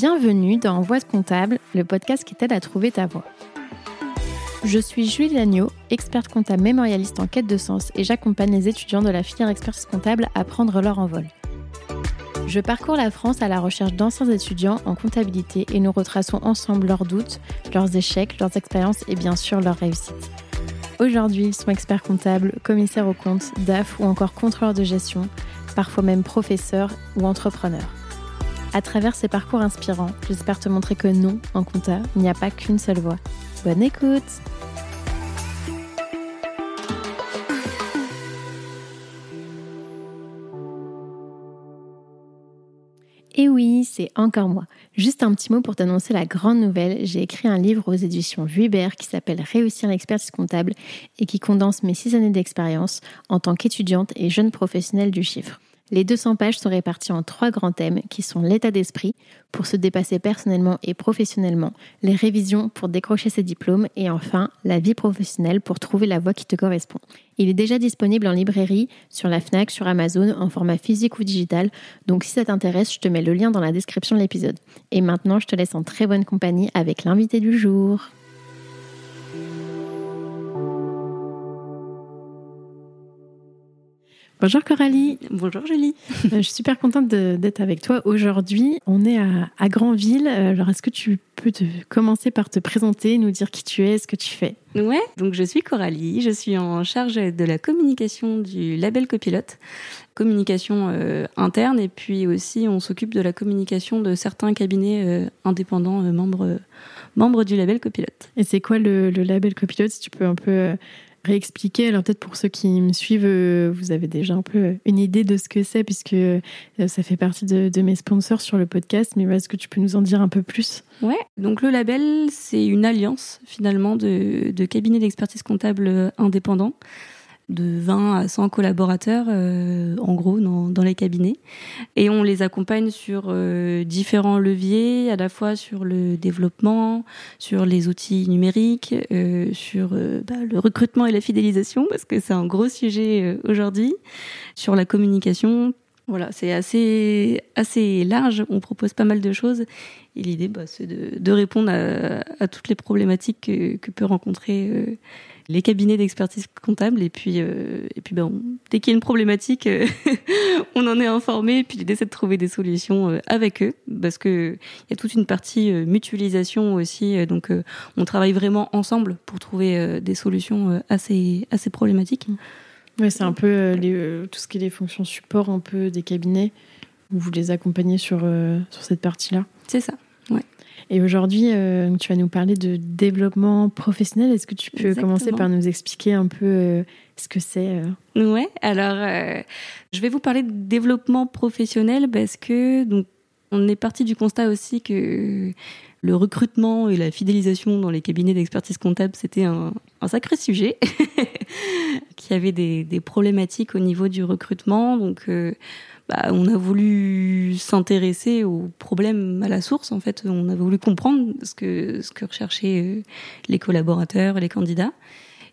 Bienvenue dans Voix de comptable, le podcast qui t'aide à trouver ta voix. Je suis Julie Lagneau, experte comptable mémorialiste en quête de sens et j'accompagne les étudiants de la filière expertise comptable à prendre leur envol. Je parcours la France à la recherche d'anciens étudiants en comptabilité et nous retraçons ensemble leurs doutes, leurs échecs, leurs expériences et bien sûr leurs réussites. Aujourd'hui, ils sont experts comptables, commissaires aux comptes, DAF ou encore contrôleurs de gestion, parfois même professeurs ou entrepreneurs. À travers ces parcours inspirants, j'espère te montrer que non, en compta, il n'y a pas qu'une seule voie. Bonne écoute Et oui, c'est encore moi. Juste un petit mot pour t'annoncer la grande nouvelle. J'ai écrit un livre aux éditions Vuibert qui s'appelle Réussir l'expertise comptable et qui condense mes six années d'expérience en tant qu'étudiante et jeune professionnelle du chiffre. Les 200 pages sont réparties en trois grands thèmes qui sont l'état d'esprit pour se dépasser personnellement et professionnellement, les révisions pour décrocher ses diplômes et enfin la vie professionnelle pour trouver la voie qui te correspond. Il est déjà disponible en librairie, sur la FNAC, sur Amazon, en format physique ou digital, donc si ça t'intéresse, je te mets le lien dans la description de l'épisode. Et maintenant, je te laisse en très bonne compagnie avec l'invité du jour. Bonjour Coralie. Bonjour Julie. Euh, je suis super contente d'être avec toi aujourd'hui. On est à, Grandville. Euh, alors, est-ce que tu peux te, commencer par te présenter, nous dire qui tu es, ce que tu fais? Ouais, donc je suis Coralie. Je suis en charge de la communication du label Copilote, communication euh, interne, et puis aussi on s'occupe de la communication de certains cabinets indépendants membres, membres du label Copilote. Et c'est quoi le, le, label Copilote, si tu peux un peu réexpliquer. Alors peut-être pour ceux qui me suivent, euh, vous avez déjà un peu une idée de ce que c'est puisque euh, ça fait partie de, mes sponsors sur le podcast. Mais est-ce que tu peux nous en dire un peu plus? Ouais, donc le label, c'est une alliance finalement de cabinets d'expertise comptable indépendants de 20 à 100 collaborateurs, euh, en gros, dans, les cabinets. Et on les accompagne sur euh, différents leviers, à la fois sur le développement, sur les outils numériques, euh, sur bah, le recrutement et la fidélisation, parce que c'est un gros sujet aujourd'hui, sur la communication. Voilà, c'est assez, assez large, on propose pas mal de choses. Et l'idée, bah, c'est de, répondre à, toutes les problématiques que, que peut rencontrer les cabinets d'expertise comptable. Et puis, euh, et puis ben, dès qu'il y a une problématique, euh, on en est informé. Et puis l'idée, c'est de trouver des solutions euh, avec eux. Parce qu'il y a toute une partie mutualisation aussi. Donc, on travaille vraiment ensemble pour trouver des solutions assez, assez problématiques. Ouais, c'est un peu tout ce qui est les fonctions support un peu des cabinets. Vous les accompagnez sur, sur cette partie-là. C'est ça. Et aujourd'hui, euh, tu vas nous parler de développement professionnel. Est-ce que tu peux commencer par nous expliquer un peu euh, ce que c'est euh Ouais, alors je vais vous parler de développement professionnel parce que donc on est parti du constat aussi que le recrutement et la fidélisation dans les cabinets d'expertise comptable, c'était un, sacré sujet, qu'il y avait des, des, problématiques au niveau du recrutement. Donc, bah, on a voulu s'intéresser aux problèmes à la source. En fait, on a voulu comprendre ce que ce que recherchaient euh, les collaborateurs, les candidats.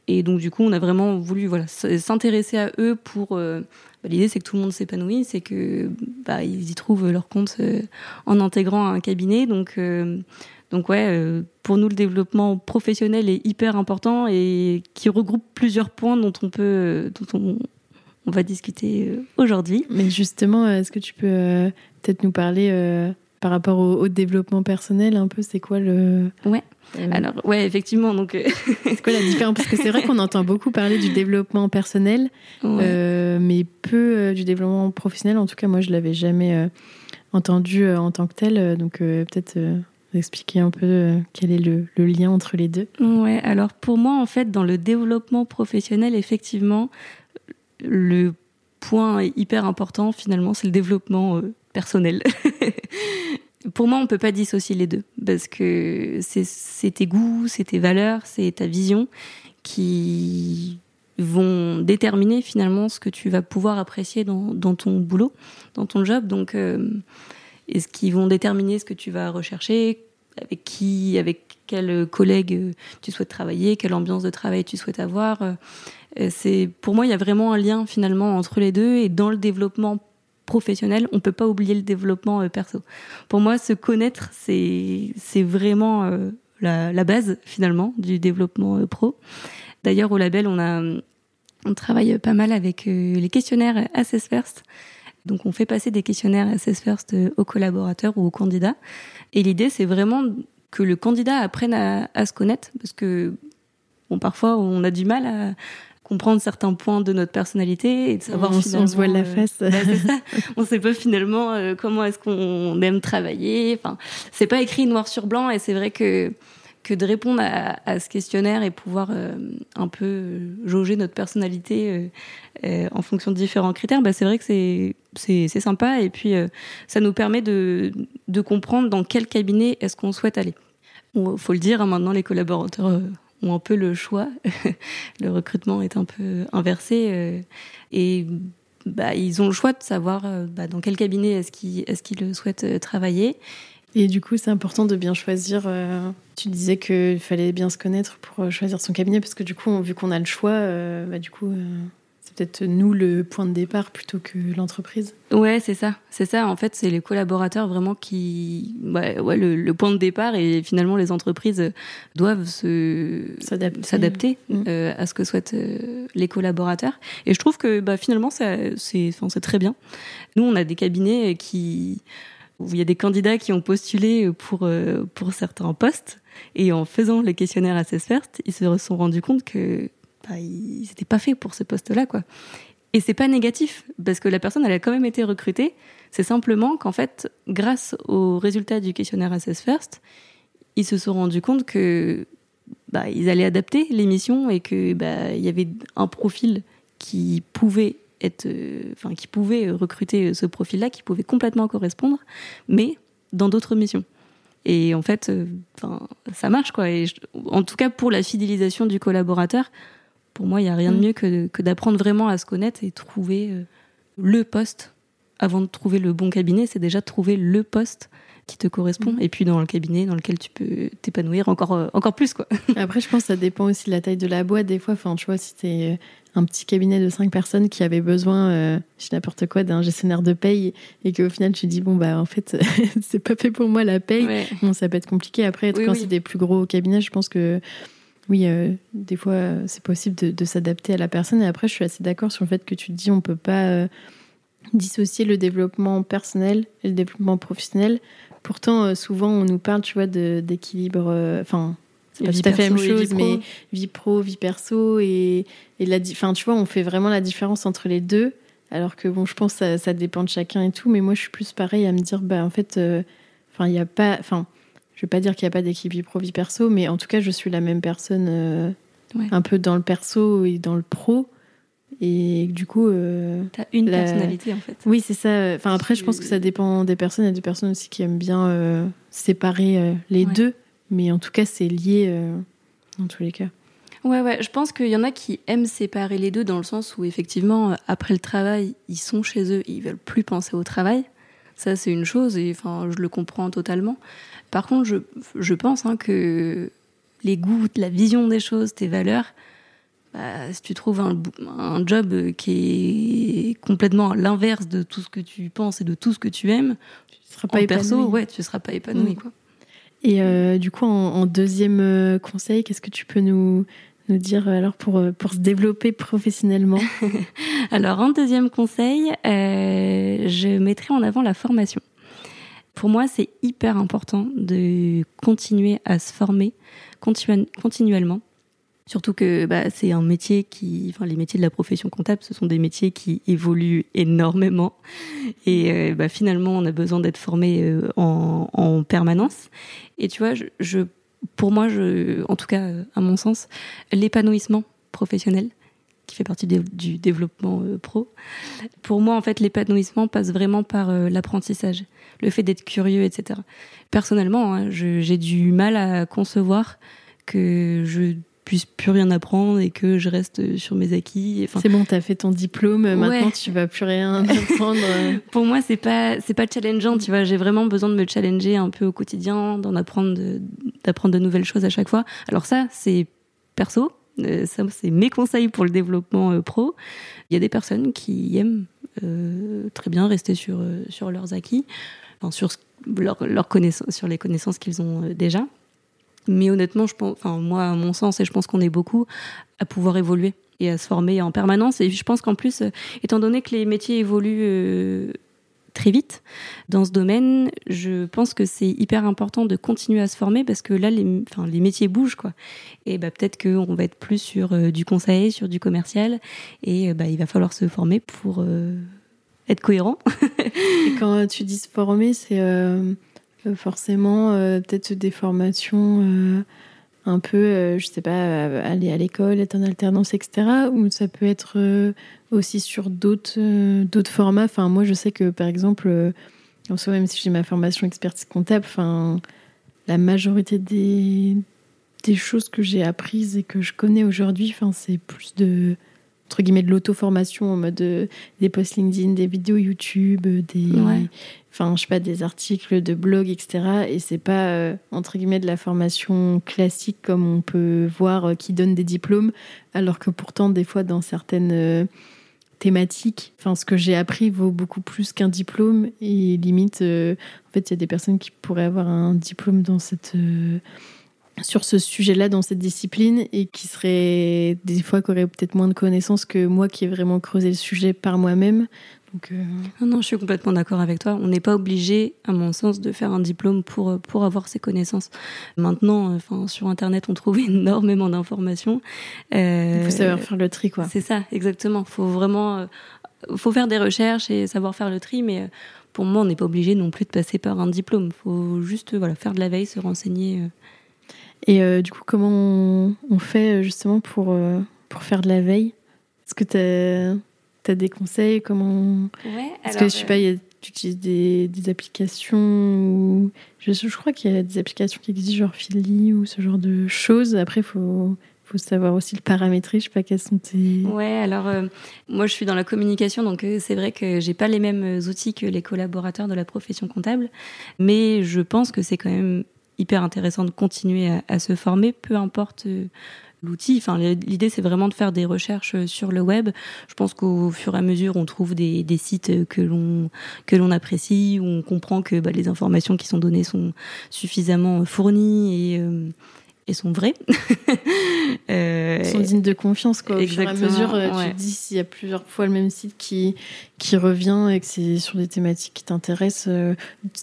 Et donc du coup, on a vraiment voulu voilà s'intéresser à eux pour. Euh, bah, l'idée, c'est que tout le monde s'épanouisse, c'est que bah, y trouvent leur compte euh, en intégrant un cabinet. Donc donc ouais, pour nous le développement professionnel est hyper important et qui regroupe plusieurs points dont on peut, dont on, on va discuter euh, aujourd'hui. Mais justement, euh, est-ce que tu peux euh, peut-être nous parler par rapport au, développement personnel un peu C'est quoi le Ouais. Alors ouais, effectivement. Donc c'est quoi la différence? Parce que c'est vrai qu'on entend beaucoup parler du développement personnel, mais peu du développement professionnel. En tout cas, moi, je l'avais jamais entendu en tant que tel. Donc peut-être expliquer un peu quel est le, le, lien entre les deux Ouais, alors pour moi, en fait, dans le développement professionnel, effectivement, le point hyper important finalement, c'est le développement euh, personnel. Pour moi, on peut pas dissocier les deux parce que c'est tes goûts, c'est tes valeurs, c'est ta vision qui vont déterminer finalement ce que tu vas pouvoir apprécier dans, ton boulot, dans ton job. Donc, euh, et ce qui vont déterminer ce que tu vas rechercher, avec qui, avec quel collègue tu souhaites travailler, quelle ambiance de travail tu souhaites avoir. C'est pour moi, il y a vraiment un lien finalement entre les deux et dans le développement professionnel, on peut pas oublier le développement perso. Pour moi, se connaître, c'est c'est vraiment la, la, base finalement du développement pro. D'ailleurs, au label, on a on travaille pas mal avec les questionnaires Assess First. Donc, on fait passer des questionnaires Assess First aux collaborateurs ou aux candidats. Et l'idée, c'est vraiment que le candidat apprenne à, à, se connaître, parce que bon, parfois, on a du mal à, comprendre certains points de notre personnalité et de savoir on, finalement, on se voit la euh, face. Bah, ça. on sait pas finalement euh, comment est-ce qu'on aime travailler. Enfin, c'est pas écrit noir sur blanc et c'est vrai que que de répondre à, à ce questionnaire et pouvoir euh, un peu jauger notre personnalité en fonction de différents critères, bah, c'est vrai que c'est c'est sympa et puis ça nous permet de de comprendre dans quel cabinet est-ce qu'on souhaite aller. Il faut le dire, hein, maintenant les collaborateurs ont un peu le choix. le recrutement est un peu inversé euh, et bah, ils ont le choix de savoir euh, bah, dans quel cabinet est-ce qu'ils souhaitent euh, travailler. Et du coup, c'est important de bien choisir. tu disais qu'il fallait bien se connaître pour choisir son cabinet, parce que du coup, vu qu'on a le choix, bah, du coup, peut-être nous le point de départ plutôt que l'entreprise. Ouais, c'est ça. C'est ça. En fait, c'est les collaborateurs vraiment qui, ouais, ouais le, point de départ et finalement les entreprises doivent se s'adapter mm. euh, à ce que souhaitent euh, les collaborateurs. Et je trouve que bah, finalement, c'est, enfin, c'est très bien. Nous, on a des cabinets qui où il y a des candidats qui ont postulé pour euh, pour certains postes et en faisant les questionnaires Assess First, ils se sont rendus compte que ils n'étaient pas faits pour ce poste-là, quoi. Et c'est pas négatif, parce que la personne, elle a quand même été recrutée. C'est simplement qu'en fait, grâce aux résultats du questionnaire Assess First, ils se sont rendus compte que bah, ils allaient adapter l'émission et que bah, y avait un profil qui pouvait être, euh, enfin, qui pouvait recruter ce profil-là, qui pouvait complètement correspondre, mais dans d'autres missions. Et en fait, euh, ça marche quoi. En tout cas pour la fidélisation du collaborateur, pour moi, il n'y a rien de mm. mieux que, que d'apprendre vraiment à se connaître et trouver euh, le poste. Avant de trouver le bon cabinet, c'est déjà trouver le poste qui te correspond mm. et puis dans le cabinet dans lequel tu peux t'épanouir encore euh, encore plus quoi. Après je pense que ça dépend aussi de la taille de la boîte des fois enfin tu vois si c'est euh, un petit cabinet de cinq personnes qui avait besoin euh, je n'importe quoi d'un gestionnaire de paye et qu'au final tu dis bon bah en fait c'est pas fait pour moi la paye bon ça peut être compliqué après quand c'est des plus gros cabinets je pense que oui, euh, des fois, c'est possible de, s'adapter à la personne. Et après, je suis assez d'accord sur le fait que tu dis on peut pas euh, dissocier le développement personnel et le développement professionnel. Pourtant, euh, souvent, on nous parle, tu vois, d'équilibre. Enfin, c'est pas tout à fait la même chose, mais vie pro, vie perso. Et, et la, enfin, tu vois, on fait vraiment la différence entre les deux. Alors que, bon, je pense que ça, ça dépend de chacun et tout. Mais moi, je suis plus pareil à me dire, bah, en fait, enfin, il n'y a pas. Enfin, je vais pas dire qu'il n'y a pas d'équipe vie pro vie perso, mais en tout cas, je suis la même personne euh, un peu dans le perso et dans le pro. Et du coup. Euh, T'as une personnalité en fait. Oui, c'est ça. Enfin, après, je pense que ça dépend des personnes. Il y a des personnes aussi qui aiment bien euh, séparer euh, les deux, mais en tout cas, c'est lié dans tous les cas. Ouais, ouais, je pense qu'il y en a qui aiment séparer les deux dans le sens où effectivement, après le travail, ils sont chez eux, ils veulent plus penser au travail. Ça, c'est une chose et enfin, je le comprends totalement. Par contre, je, je pense hein, que les goûts, la vision des choses, tes valeurs, bah, si tu trouves un, un, job qui est complètement à l'inverse de tout ce que tu penses et de tout ce que tu aimes, tu seras pas épanoui. perso, ouais, tu seras pas épanoui. Quoi. Et euh, du coup, en, deuxième euh, conseil, qu'est-ce que tu peux nous, nous dire alors pour, euh, pour se développer professionnellement Alors, en deuxième conseil, je mettrai en avant la formation. Pour moi, c'est hyper important de continuer à se former continuellement. Surtout que bah, c'est un métier qui, enfin les métiers de la profession comptable, ce sont des métiers qui évoluent énormément. Et euh, bah, finalement, on a besoin d'être formé euh, en, en, permanence. Et tu vois, je, pour moi, je, en tout cas, à mon sens, l'épanouissement professionnel, qui fait partie du développement euh, pro. Pour moi, en fait, l'épanouissement passe vraiment par euh, l'apprentissage, le fait d'être curieux, etc. Personnellement, hein, j'ai du mal à concevoir que je puisse plus rien apprendre et que je reste sur mes acquis. Enfin, c'est bon, tu as fait ton diplôme, maintenant tu vas plus rien apprendre. Pour moi, c'est pas c'est pas challengeant, tu vois, j'ai vraiment besoin de me challenger un peu au quotidien, d'en apprendre d'apprendre de nouvelles choses à chaque fois. Alors ça, c'est perso, euh, ça, c'est mes conseils pour le développement euh, pro. Il y a des personnes qui aiment très bien rester sur, sur leurs acquis, enfin, sur, leur, leur sur les connaissances qu'ils ont déjà. Mais honnêtement, je pense, enfin, moi, à mon sens, et je pense qu'on est beaucoup à pouvoir évoluer et à se former en permanence. Et je pense qu'en plus, étant donné que les métiers évoluent très vite dans ce domaine. Je pense que c'est hyper important de continuer à se former parce que là, les, enfin, les métiers bougent. Quoi. Et bah, peut-être qu'on va être plus sur euh, du conseil, sur du commercial. Et euh, bah, il va falloir se former pour euh, être cohérent. quand tu dis se former, c'est forcément peut-être des formations un peu, euh, je sais pas, euh, aller à l'école, être en alternance, etc. Ou ça peut être euh, aussi sur d'autres d'autres formats. Enfin, moi, je sais que par exemple, en soi, même si j'ai ma formation expertise comptable, enfin, la majorité des, des choses que j'ai apprises et que je connais aujourd'hui, enfin, c'est plus de entre guillemets de l'auto-formation en mode euh, des posts LinkedIn, des vidéos YouTube, euh, des enfin je sais pas des articles de blog etc. Et c'est pas euh, entre guillemets de la formation classique comme on peut voir qui donne des diplômes, alors que pourtant des fois dans certaines thématiques, enfin ce que j'ai appris vaut beaucoup plus qu'un diplôme et limite en fait il y a des personnes qui pourraient avoir un diplôme dans cette sur ce sujet-là dans cette discipline et qui serait des fois qui aurait peut-être moins de connaissances que moi qui ai vraiment creusé le sujet par moi-même. Donc, euh, non, je suis complètement d'accord avec toi. On n'est pas obligé, à mon sens, de faire un diplôme pour, pour avoir ces connaissances. Maintenant, euh, enfin, sur Internet, on trouve énormément d'informations. Euh, Il faut savoir faire le tri, quoi. C'est ça, exactement. Il faut vraiment faut faire des recherches et savoir faire le tri, mais pour moi, on n'est pas obligé non plus de passer par un diplôme. Il faut juste voilà, faire de la veille, se renseigner. Et euh, du coup, comment on, fait euh, justement pour, euh, pour faire de la veille? Est-ce que tu as, des conseils? Comment... ouais, Est-ce que je sais pas, tu utilises des, des applications ou... je, je, crois qu'il y a des applications qui existent, genre Philly ou ce genre de choses. Après, il faut, faut savoir aussi le paramétrer. Je sais pas quels sont tes. Ouais, alors moi je suis dans la communication, donc c'est vrai que j'ai pas les mêmes outils que les collaborateurs de la profession comptable, mais je pense que c'est quand même hyper intéressant de continuer à, se former, peu importe euh, l'outil. Enfin, l'idée, c'est vraiment de faire des recherches euh, sur le web. Je pense qu'au fur et à mesure, on trouve des, des sites que l'on que l'on apprécie, où on comprend que bah, les informations qui sont données sont suffisamment fournies et euh, et sont vrais. euh, sont dignes de confiance, quoi. Au fur et à mesure, tu te dis s'il y a plusieurs fois le même site qui, qui revient et que c'est sur des thématiques qui t'intéressent, euh,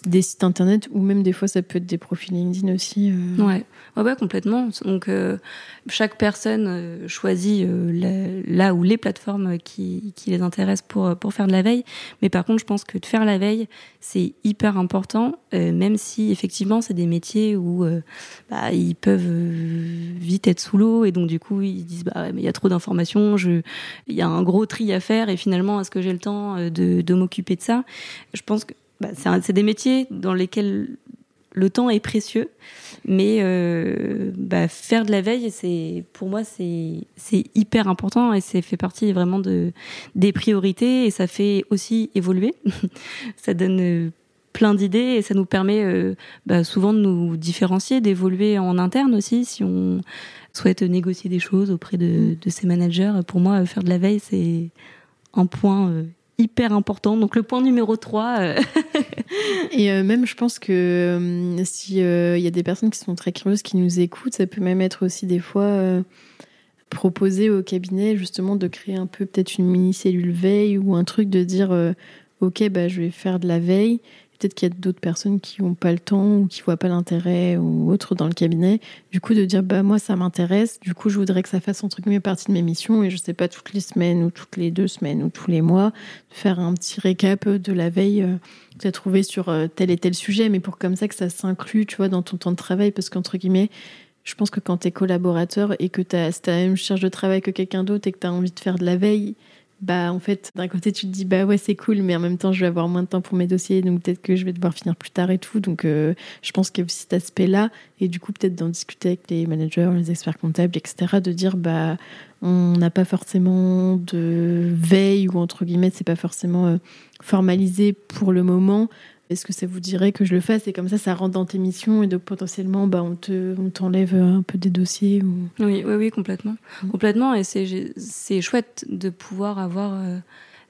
des sites internet ou même des fois ça peut être des profils LinkedIn aussi. Euh. Ouais. ouais, complètement. Donc euh, chaque personne choisit là où les plateformes qui, qui les intéressent pour, pour faire de la veille. Mais par contre, je pense que de faire la veille, c'est hyper important, même si effectivement c'est des métiers où bah, ils peuvent vite être sous l'eau et donc du coup ils disent bah il y a trop d'informations, il y a un gros tri à faire et finalement est-ce que j'ai le temps euh, de, de m'occuper de ça Je pense que bah, c'est des métiers dans lesquels le temps est précieux, mais euh, bah, faire de la veille, c'est pour moi c'est hyper important et c'est fait partie vraiment de des priorités et ça fait aussi évoluer. ça donne euh, plein d'idées et ça nous permet euh, bah, souvent de nous différencier, d'évoluer en interne aussi si on souhaite négocier des choses auprès de, de ses managers. Pour moi, faire de la veille, c'est un point euh, hyper important. Donc le point numéro 3. Euh, et même, je pense que s'il y a des personnes qui sont très curieuses, qui nous écoutent, ça peut même être aussi des fois proposer au cabinet justement de créer un peu peut-être une mini-cellule veille ou un truc de dire ok, bah, je vais faire de la veille peut-être qu'il y a d'autres personnes qui n'ont pas le temps ou qui voient pas l'intérêt ou autre dans le cabinet. Du coup, de dire bah moi ça m'intéresse. Du coup, je voudrais que ça fasse entre guillemets partie de mes missions et je sais pas toutes les semaines ou toutes les deux semaines ou tous les mois faire un petit récap de la veille euh, que tu as trouvé sur euh, tel et tel sujet, mais pour comme ça que ça s'inclut, tu vois, dans ton temps de travail, parce qu'entre guillemets je pense que quand tu es collaborateur et que tu as, la même charge de travail que quelqu'un d'autre et que tu as envie de faire de la veille, bah en fait d'un côté tu te dis bah ouais c'est cool mais en même temps je vais avoir moins de temps pour mes dossiers donc peut-être que je vais devoir finir plus tard et tout. Donc euh, je pense qu'il y a aussi cet aspect là et du coup peut-être d'en discuter avec les managers les experts comptables etc de dire bah on n'a pas forcément de veille ou entre guillemets c'est pas forcément euh, formalisé pour le moment est-ce que ça vous dirait que je le fasse et comme ça ça rentre dans tes missions et donc potentiellement bah on te on t'enlève un peu des dossiers ou... oui oui oui complètement mm. complètement et c'est c'est chouette de pouvoir avoir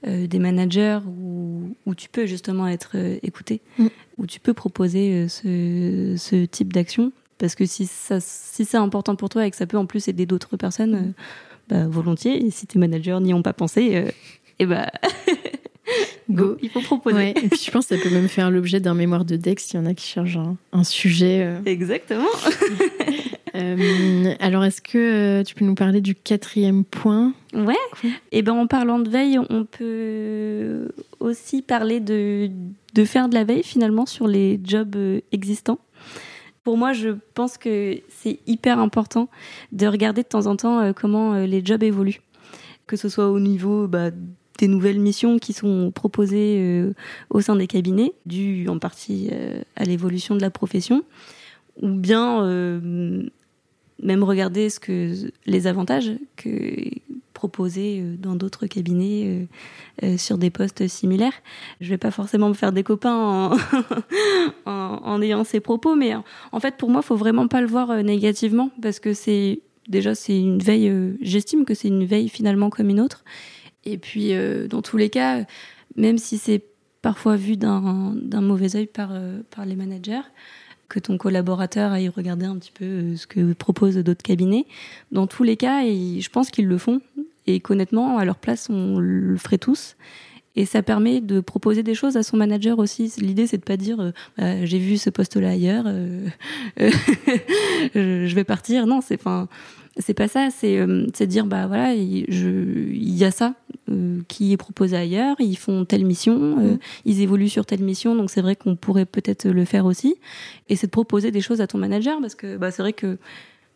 euh, des managers où, où, tu peux justement être écouté, mm. où tu peux proposer ce, ce type d'action. Parce que si, ça, si c'est important pour toi et que ça peut en plus aider d'autres personnes, bah, volontiers. Et si tes managers n'y ont pas pensé, et eh bah Go. Il faut proposer. Et puis je pense que ça peut même faire l'objet d'un mémoire de Dex s'il y en a qui cherchent un, sujet. Euh. Exactement. Euh, alors, est-ce que euh, tu peux nous parler du quatrième point? Ouais. Et eh ben, en parlant de veille, on peut aussi parler de, de faire de la veille finalement sur les jobs existants. Pour moi, je pense que c'est hyper important de regarder de temps en temps comment les jobs évoluent, que ce soit au niveau bah, des nouvelles missions qui sont proposées euh, au sein des cabinets, dues en partie euh, à l'évolution de la profession, ou bien euh, même regarder ce que les avantages que proposés dans d'autres cabinets sur des postes similaires. Je vais pas forcément me faire des copains en, ayant ces propos, mais en fait pour moi, il faut vraiment pas le voir négativement parce que c'est déjà c'est une veille. J'estime que c'est une veille finalement comme une autre et puis, euh, dans tous les cas, même si c'est parfois vu d'un mauvais œil par, euh, par les managers, que ton collaborateur aille regarder un petit peu euh, ce que proposent d'autres cabinets, dans tous les cas, je pense qu'ils le font. Et qu'honnêtement, à leur place, on le ferait tous. Et ça permet de proposer des choses à son manager aussi. L'idée, c'est de pas dire bah, j'ai vu ce poste-là ailleurs, je vais partir. Non, c'est enfin c'est pas ça, c'est euh, dire bah voilà, il, y a ça euh, qui est proposé ailleurs, ils font telle mission, euh, mm. ils évoluent sur telle mission, donc c'est vrai qu'on pourrait peut-être le faire aussi. Et c'est de proposer des choses à ton manager parce que bah, c'est vrai que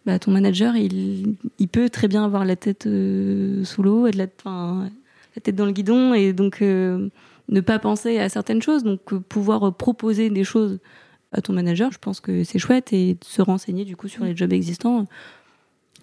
bah, ton manager, il, il, peut très bien avoir la tête sous l'eau et de la, la tête dans le guidon et donc ne pas penser à certaines choses, donc pouvoir proposer des choses à ton manager, je pense que c'est chouette et de se renseigner du coup sur les jobs existants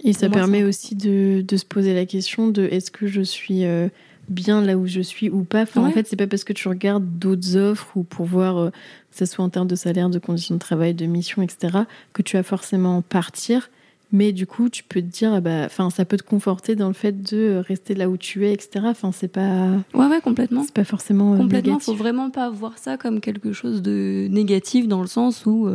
et ça permet aussi de, de, se poser la question de est-ce que je suis euh, bien là où je suis ou pas? Enfin, En fait, c'est pas parce que tu regardes d'autres offres ou pour voir, euh, que ce soit en termes de salaire, de conditions de travail, de mission, etc., que tu vas forcément partir. Mais du coup, tu peux te dire, ah bah, enfin, ça peut te conforter dans le fait de rester là où tu es, etc. Enfin, c'est pas. Ouais, ouais, complètement. C'est pas forcément. Euh, complètement. Faut vraiment pas voir ça comme quelque chose de négatif dans le sens où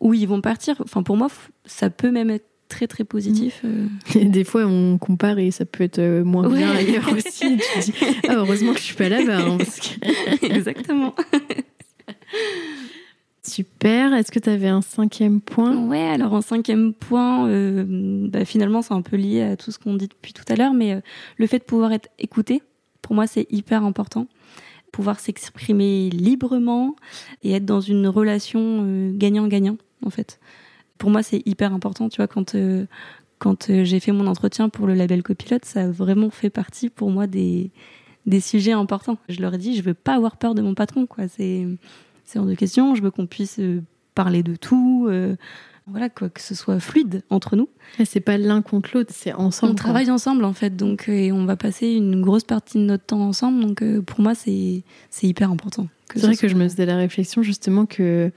où ils vont partir. Enfin, pour moi, ça peut même être très très positif. Euh. Et des fois, on compare et ça peut être euh, moins bien ailleurs aussi. tu dis, ah, heureusement que je suis pas là-bas. Hein, Exactement. Super. Est-ce que tu avais un cinquième point? Ouais, alors un cinquième point, euh, bah, finalement, c'est un peu lié à tout ce qu'on dit depuis tout à l'heure, mais le fait de pouvoir être écouté, pour moi, c'est hyper important. Pouvoir s'exprimer librement et être dans une relation gagnant-gagnant, en fait pour moi, c'est hyper important. Tu vois, quand, euh, quand euh, j'ai fait mon entretien pour le label copilote, ça a vraiment fait partie pour moi des, des sujets importants. Je leur ai dit, je veux pas avoir peur de mon patron, quoi. C'est, c'est hors de question. Je veux qu'on puisse euh, parler de tout. voilà, quoi, que ce soit fluide entre nous. Et c'est pas l'un contre l'autre, c'est ensemble. On travaille ensemble, en fait. Donc, et on va passer une grosse partie de notre temps ensemble. Donc, pour moi, c'est, c'est hyper important. C'est vrai que je me faisais la réflexion, justement, que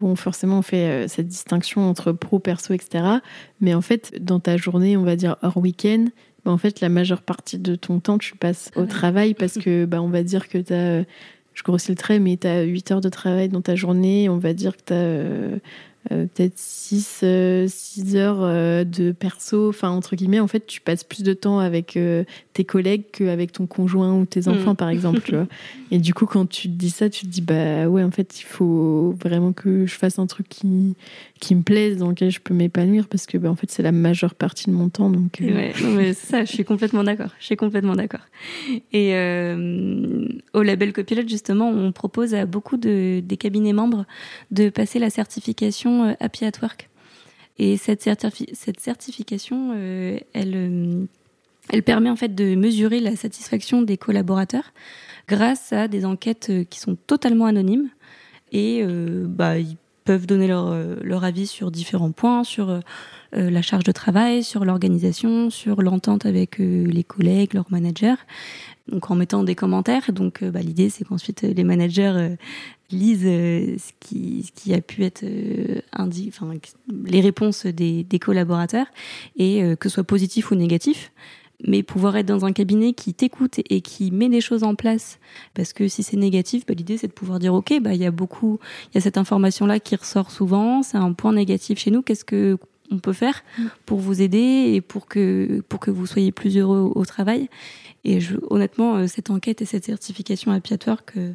Bon, forcément, on fait euh, cette distinction entre pro, perso, etc. Mais en fait, dans ta journée, on va dire hors week-end, bah, en fait, la majeure partie de ton temps, tu passes au travail parce que, bah, on va dire que tu as, euh, je grossis le trait, mais tu as 8 heures de travail dans ta journée. On va dire que tu as euh, peut-être 6 euh, six, heures euh, de perso, enfin entre guillemets, en fait, tu passes plus de temps avec tes collègues qu'avec ton conjoint ou tes mm. enfants, par exemple, tu vois. Et du coup, quand tu te dis ça, tu te dis, bah ouais, en fait, il faut vraiment que je fasse un truc qui, qui me plaise, dans lequel je peux m'épanouir, parce que, bah, en fait, c'est la majeure partie de mon temps. Donc, ouais, mais ça, je suis complètement d'accord. Je suis complètement d'accord. Et au label Copilote, justement, on propose à beaucoup de, des cabinets membres de passer la certification euh, Happy at Work. Et cette, cette certification, euh, elle, euh, elle permet en fait de mesurer la satisfaction des collaborateurs grâce à des enquêtes qui sont totalement anonymes et bah, peuvent donner leur, leur avis sur différents points, sur la charge de travail, sur l'organisation, sur l'entente avec les collègues, leurs managers donc en mettant des commentaires. Donc bah, l'idée c'est qu'ensuite les managers lisent euh, ce qui, ce qui a pu être euh, indi enfin, les réponses des, des collaborateurs et euh, que ce soit positif ou négatif. Mais pouvoir être dans un cabinet qui t'écoute et qui met des choses en place. Parce que si c'est négatif, bah, l'idée c'est de pouvoir dire ok, bah il y a beaucoup, il y a cette information là qui ressort souvent, c'est un point négatif chez nous. Qu'est-ce que on peut faire mm. pour vous aider et pour que pour que vous soyez plus heureux au, travail? Et je, honnêtement, euh, cette enquête et cette certification à que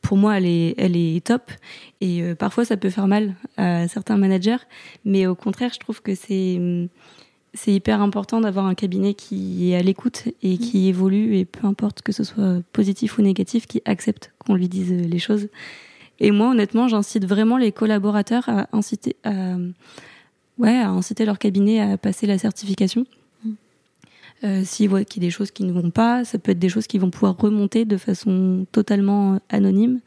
pour moi, elle est, elle est top. Et euh, parfois, ça peut faire mal à certains managers, mais au contraire, je trouve que c'est c'est hyper important d'avoir un cabinet qui est à l'écoute et qui mm. évolue, et peu importe que ce soit positif ou négatif, qui accepte qu'on lui dise les choses. Et moi, honnêtement, j'incite vraiment les collaborateurs à inciter, à, ouais, à inciter leur cabinet à passer la certification. Mm. Euh, S'ils voient qu'il y a des choses qui ne vont pas, ça peut être des choses qui vont pouvoir remonter de façon totalement anonyme.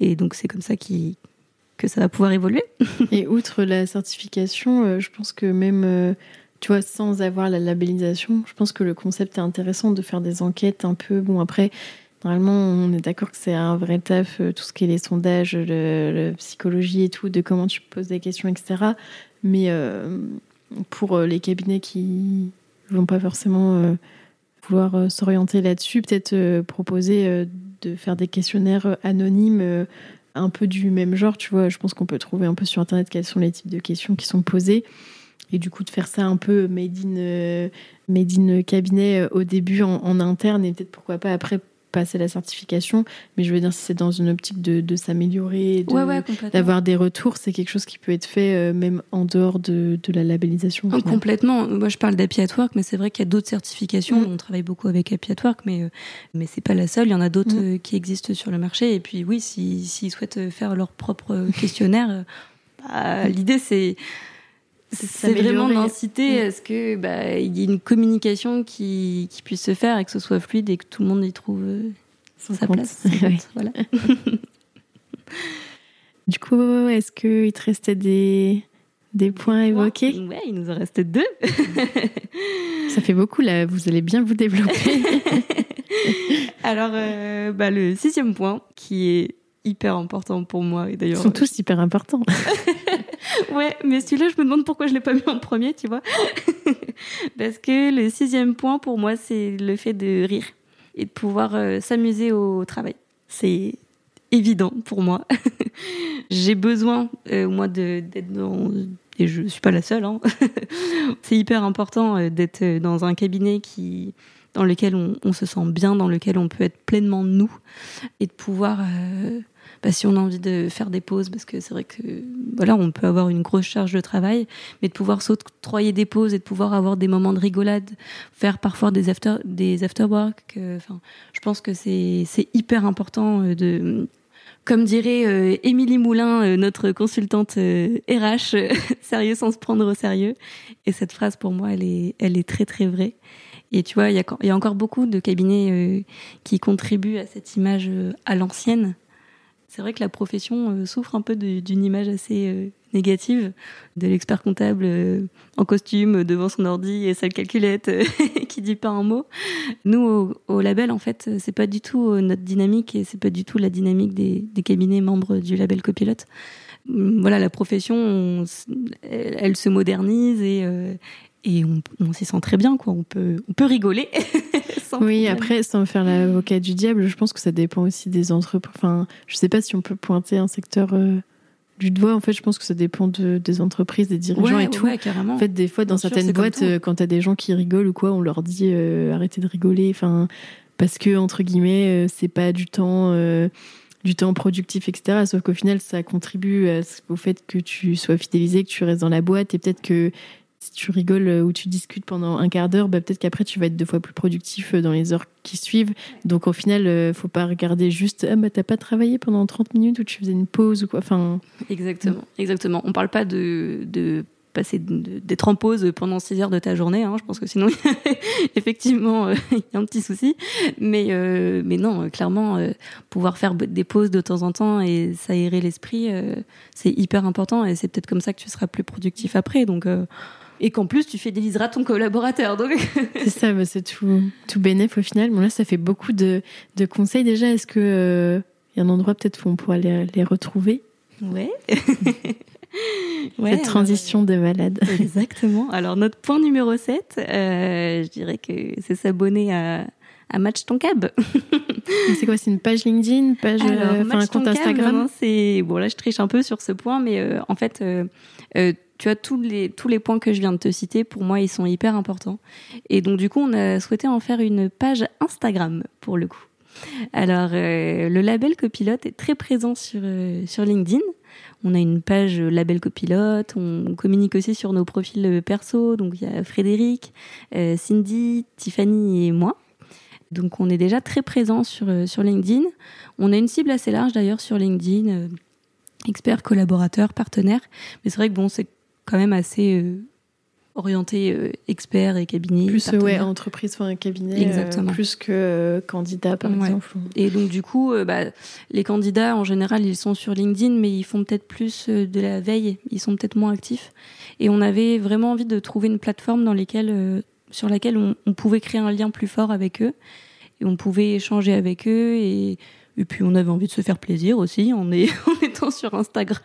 Et donc, c'est comme ça que ça va pouvoir évoluer. Et outre la certification, euh, je pense que même euh, tu vois, sans avoir la labellisation, je pense que le concept est intéressant de faire des enquêtes un peu. Bon, après, normalement, on est d'accord que c'est un vrai taf, euh, tout ce qui est les sondages, la psychologie et tout, de comment tu poses des questions, etc. Mais euh, pour euh, les cabinets qui vont pas forcément vouloir s'orienter là-dessus, peut-être proposer de faire des questionnaires anonymes un peu du même genre, tu vois. Je pense qu'on peut trouver un peu sur Internet quels sont les types de questions qui sont posées. Et du coup, de faire ça un peu made in, euh, made in cabinet euh, au début en, interne et peut-être pourquoi pas après passer la certification. Mais je veux dire, si c'est dans une optique de, de s'améliorer, d'avoir des retours, c'est quelque chose qui peut être fait euh, même en dehors de, de la labellisation. complètement. Moi, je parle d'Happy at Work, mais c'est vrai qu'il y a d'autres certifications. Mm. On travaille beaucoup avec Happy at Work, mais, mais c'est pas la seule. Il y en a d'autres mm. qui existent sur le marché. Et puis, oui, s'ils si, souhaitent faire leur propre questionnaire, bah, l'idée, c'est c'est vraiment d'inciter à ce que bah, il y ait une communication qui, qui, puisse se faire et que ce soit fluide et que tout le monde y trouve euh, sa place. voilà. du coup, est-ce qu'il te restait des, des points à évoquer Ouais, il nous en restait deux. Ça fait beaucoup là, vous allez bien vous développer. Alors, euh, bah, le sixième point, qui est hyper important pour moi. Et d'ailleurs, Ils sont tous hyper importants. ouais, mais celui-là, je me demande pourquoi je l'ai pas mis en premier, tu vois. Parce que le sixième point pour moi, c'est le fait de rire et de pouvoir euh, s'amuser au travail. C'est évident pour moi. J'ai besoin, euh, moi, d'être dans et je suis pas la seule. Hein. c'est hyper important euh, d'être dans un cabinet qui dans lequel on, se sent bien, dans lequel on peut être pleinement nous et de pouvoir bah, si on a envie de faire des pauses, parce que c'est vrai que voilà, on peut avoir une grosse charge de travail, mais de pouvoir s'octroyer des pauses et de pouvoir avoir des moments de rigolade, faire parfois des after des after work. Enfin, je pense que c'est hyper important euh, de comme dirait euh, Émilie Moulin, euh, notre consultante RH, sérieux sans se prendre au sérieux. Et cette phrase, pour moi, elle est, elle est très, très vraie. Et tu vois, il y, y, a encore beaucoup de cabinets qui contribuent à cette image à l'ancienne, c'est vrai que la profession euh, souffre un peu d'une image assez euh, négative de l'expert comptable euh, en costume devant son ordi et sa calculette qui dit pas un mot. Nous, au, label, en fait, c'est pas du tout notre dynamique et c'est pas du tout la dynamique des, cabinets membres du label copilote. Hum, voilà, la profession, elle, se modernise et, on, s'y sent très bien, quoi. On peut rigoler. oui, après, sans faire l'avocat du diable, je pense que ça dépend aussi des entreprises. Enfin, je sais pas si on peut pointer un secteur euh, du doigt. En fait, je pense que ça dépend de, des entreprises, des dirigeants et tout. carrément. En fait, des fois, dans certaines boîtes, euh, quand tu as des gens qui rigolent ou quoi, on leur dit euh, arrêtez de rigoler. Enfin, parce que, entre guillemets, c'est pas du temps du temps productif, etc. Sauf qu'au final, ça contribue au fait que tu sois fidélisé, que tu restes dans la boîte et peut-être que si tu rigoles euh, ou tu discutes pendant un quart d'heure, bah, peut-être qu'après tu vas être deux fois plus productif euh, dans les heures qui suivent. Donc au final, euh, faut pas regarder juste ah bah t'as pas travaillé pendant 30 minutes ou tu faisais une pause ou quoi. Enfin. Exactement, exactement. On parle pas de, de passer d'être en pause pendant 6 heures de ta journée. Hein. Je pense que sinon, effectivement, il y a un petit souci. Mais, mais non, clairement, pouvoir faire des pauses de temps en temps et s'aérer l'esprit, c'est hyper important. Et c'est peut-être comme ça que tu seras plus productif après. Donc, et qu'en plus tu fidéliseras ton collaborateur. Donc c'est ça, bah, c'est tout, tout bénéf au final. Bon là, ça fait beaucoup de, de conseils déjà. Est-ce que il euh, y a un endroit peut-être où on pourrait les, les retrouver? Ouais. Cette transition de malade. Exactement. Alors, notre point numéro 7, euh, je dirais que c'est s'abonner à, à Match Ton Cab. c'est quoi C'est une page LinkedIn, page, euh, un compte Instagram C'est bon là, je triche un peu sur ce point, mais euh, en fait, euh, tu as tous les tous les points que je viens de te citer. Pour moi, ils sont hyper importants. Et donc du coup, on a souhaité en faire une page Instagram pour le coup. Alors, le label copilote est très présent sur sur LinkedIn. On a une page label copilote, on communique aussi sur nos profils perso, donc il y a Frédéric, Cindy, Tiffany et moi. Donc on est déjà très présent sur, euh, sur LinkedIn. On a une cible assez large d'ailleurs sur LinkedIn, euh, experts, collaborateurs, partenaires. Mais c'est vrai que bon, c'est quand même assez euh, orienté experts et cabinet. Plus ouais, entreprise, enfin cabinet, Exactement. plus que candidat par exemple. Et donc du coup, bah, les candidats en général, ils sont sur LinkedIn, mais ils font peut-être plus de la veille, ils sont peut-être moins actifs. Et on avait vraiment envie de trouver une plateforme dans laquelle sur laquelle on, pouvait créer un lien plus fort avec eux et on pouvait échanger avec eux et, et puis on avait envie de se faire plaisir aussi en, est, en étant sur Instagram.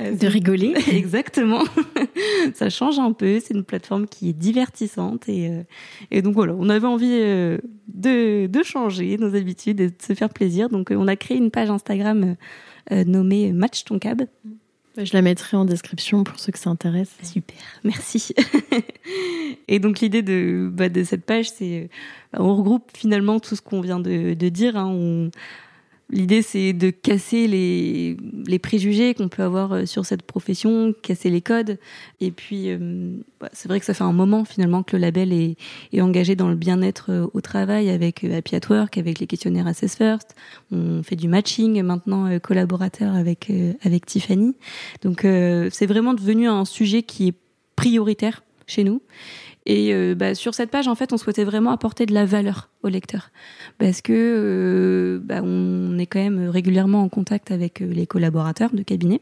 Euh, de rigoler. Exactement. Ça change un peu, c'est une plateforme qui est divertissante et, euh, et donc voilà, on avait envie euh, de, de changer nos habitudes et de se faire plaisir. Donc on a créé une page Instagram nommée Match ton cab. Bah, je la mettrai en description pour ceux que ça intéresse. Super, merci. et donc l'idée de, bah, de cette page, c'est bah, on regroupe finalement tout ce qu'on vient de, dire. Hein. L'idée, c'est de casser les, les préjugés qu'on peut avoir euh, sur cette profession, casser les codes. Et puis, euh, bah, c'est vrai que ça fait un moment finalement que le label est, est engagé dans le bien-être euh, au travail avec Happy at Work, avec les questionnaires Assess First. On fait du matching maintenant collaborateur avec avec Tiffany. Donc, c'est vraiment devenu un sujet qui est prioritaire chez nous. Et euh, bah, sur cette page, en fait, on souhaitait vraiment apporter de la valeur au lecteur, parce que euh, bah, on est quand même régulièrement en contact avec euh, les collaborateurs de cabinet,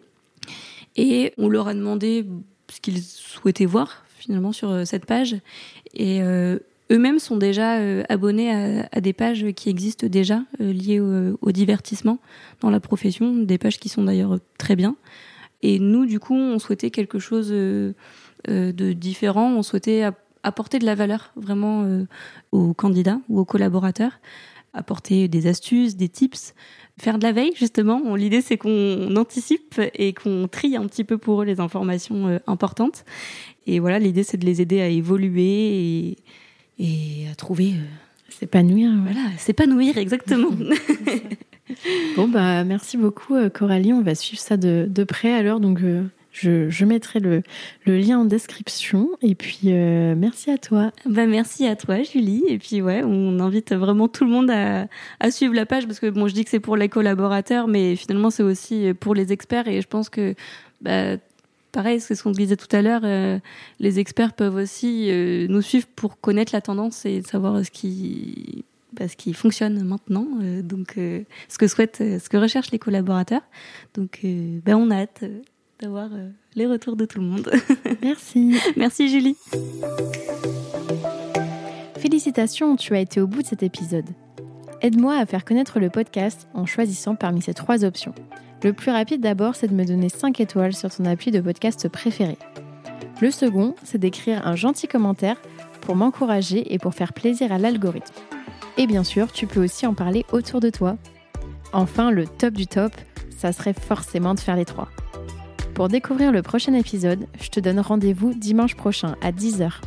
et on leur a demandé ce qu'ils souhaitaient voir finalement sur cette page, et eux-mêmes sont déjà abonnés à, des pages qui existent déjà liées au, au, divertissement dans la profession, des pages qui sont d'ailleurs très bien. Et nous, du coup, on souhaitait quelque chose de différent. On souhaitait apporter de la valeur vraiment euh, aux candidats ou aux collaborateurs, apporter des astuces, des tips, faire de la veille justement. L'idée c'est qu'on anticipe et qu'on trie un petit peu pour eux les informations euh, importantes. Et voilà, l'idée c'est de les aider à évoluer et, et à trouver. Euh, s'épanouir. Voilà, s'épanouir exactement. bon bah merci beaucoup Coralie, on va suivre ça de, de près alors donc. Je, mettrai le, lien en description. Et puis, euh, merci à toi. Bah, merci à toi, Julie. Et puis, ouais, on invite vraiment tout le monde à, suivre la page parce que, bon, je dis que c'est pour les collaborateurs, mais finalement, c'est aussi pour les experts. Et je pense que, bah, pareil, c'est ce qu'on disait tout à l'heure, euh, les experts peuvent aussi euh, nous suivre pour connaître la tendance et savoir ce qui, bah, ce qui fonctionne maintenant, donc ce que souhaitent, ce que recherchent les collaborateurs. Donc, ben on a hâte d'avoir euh, les retours de tout le monde. Merci. Merci Julie. Félicitations, tu as été au bout de cet épisode. Aide-moi à faire connaître le podcast en choisissant parmi ces trois options. Le plus rapide d'abord, c'est de me donner 5 étoiles sur ton appui de podcast préféré. Le second, c'est d'écrire un gentil commentaire pour m'encourager et pour faire plaisir à l'algorithme. Et bien sûr, tu peux aussi en parler autour de toi. Enfin, le top du top, ça serait forcément de faire les trois. Pour découvrir le prochain épisode, je te donne rendez-vous dimanche prochain à 10h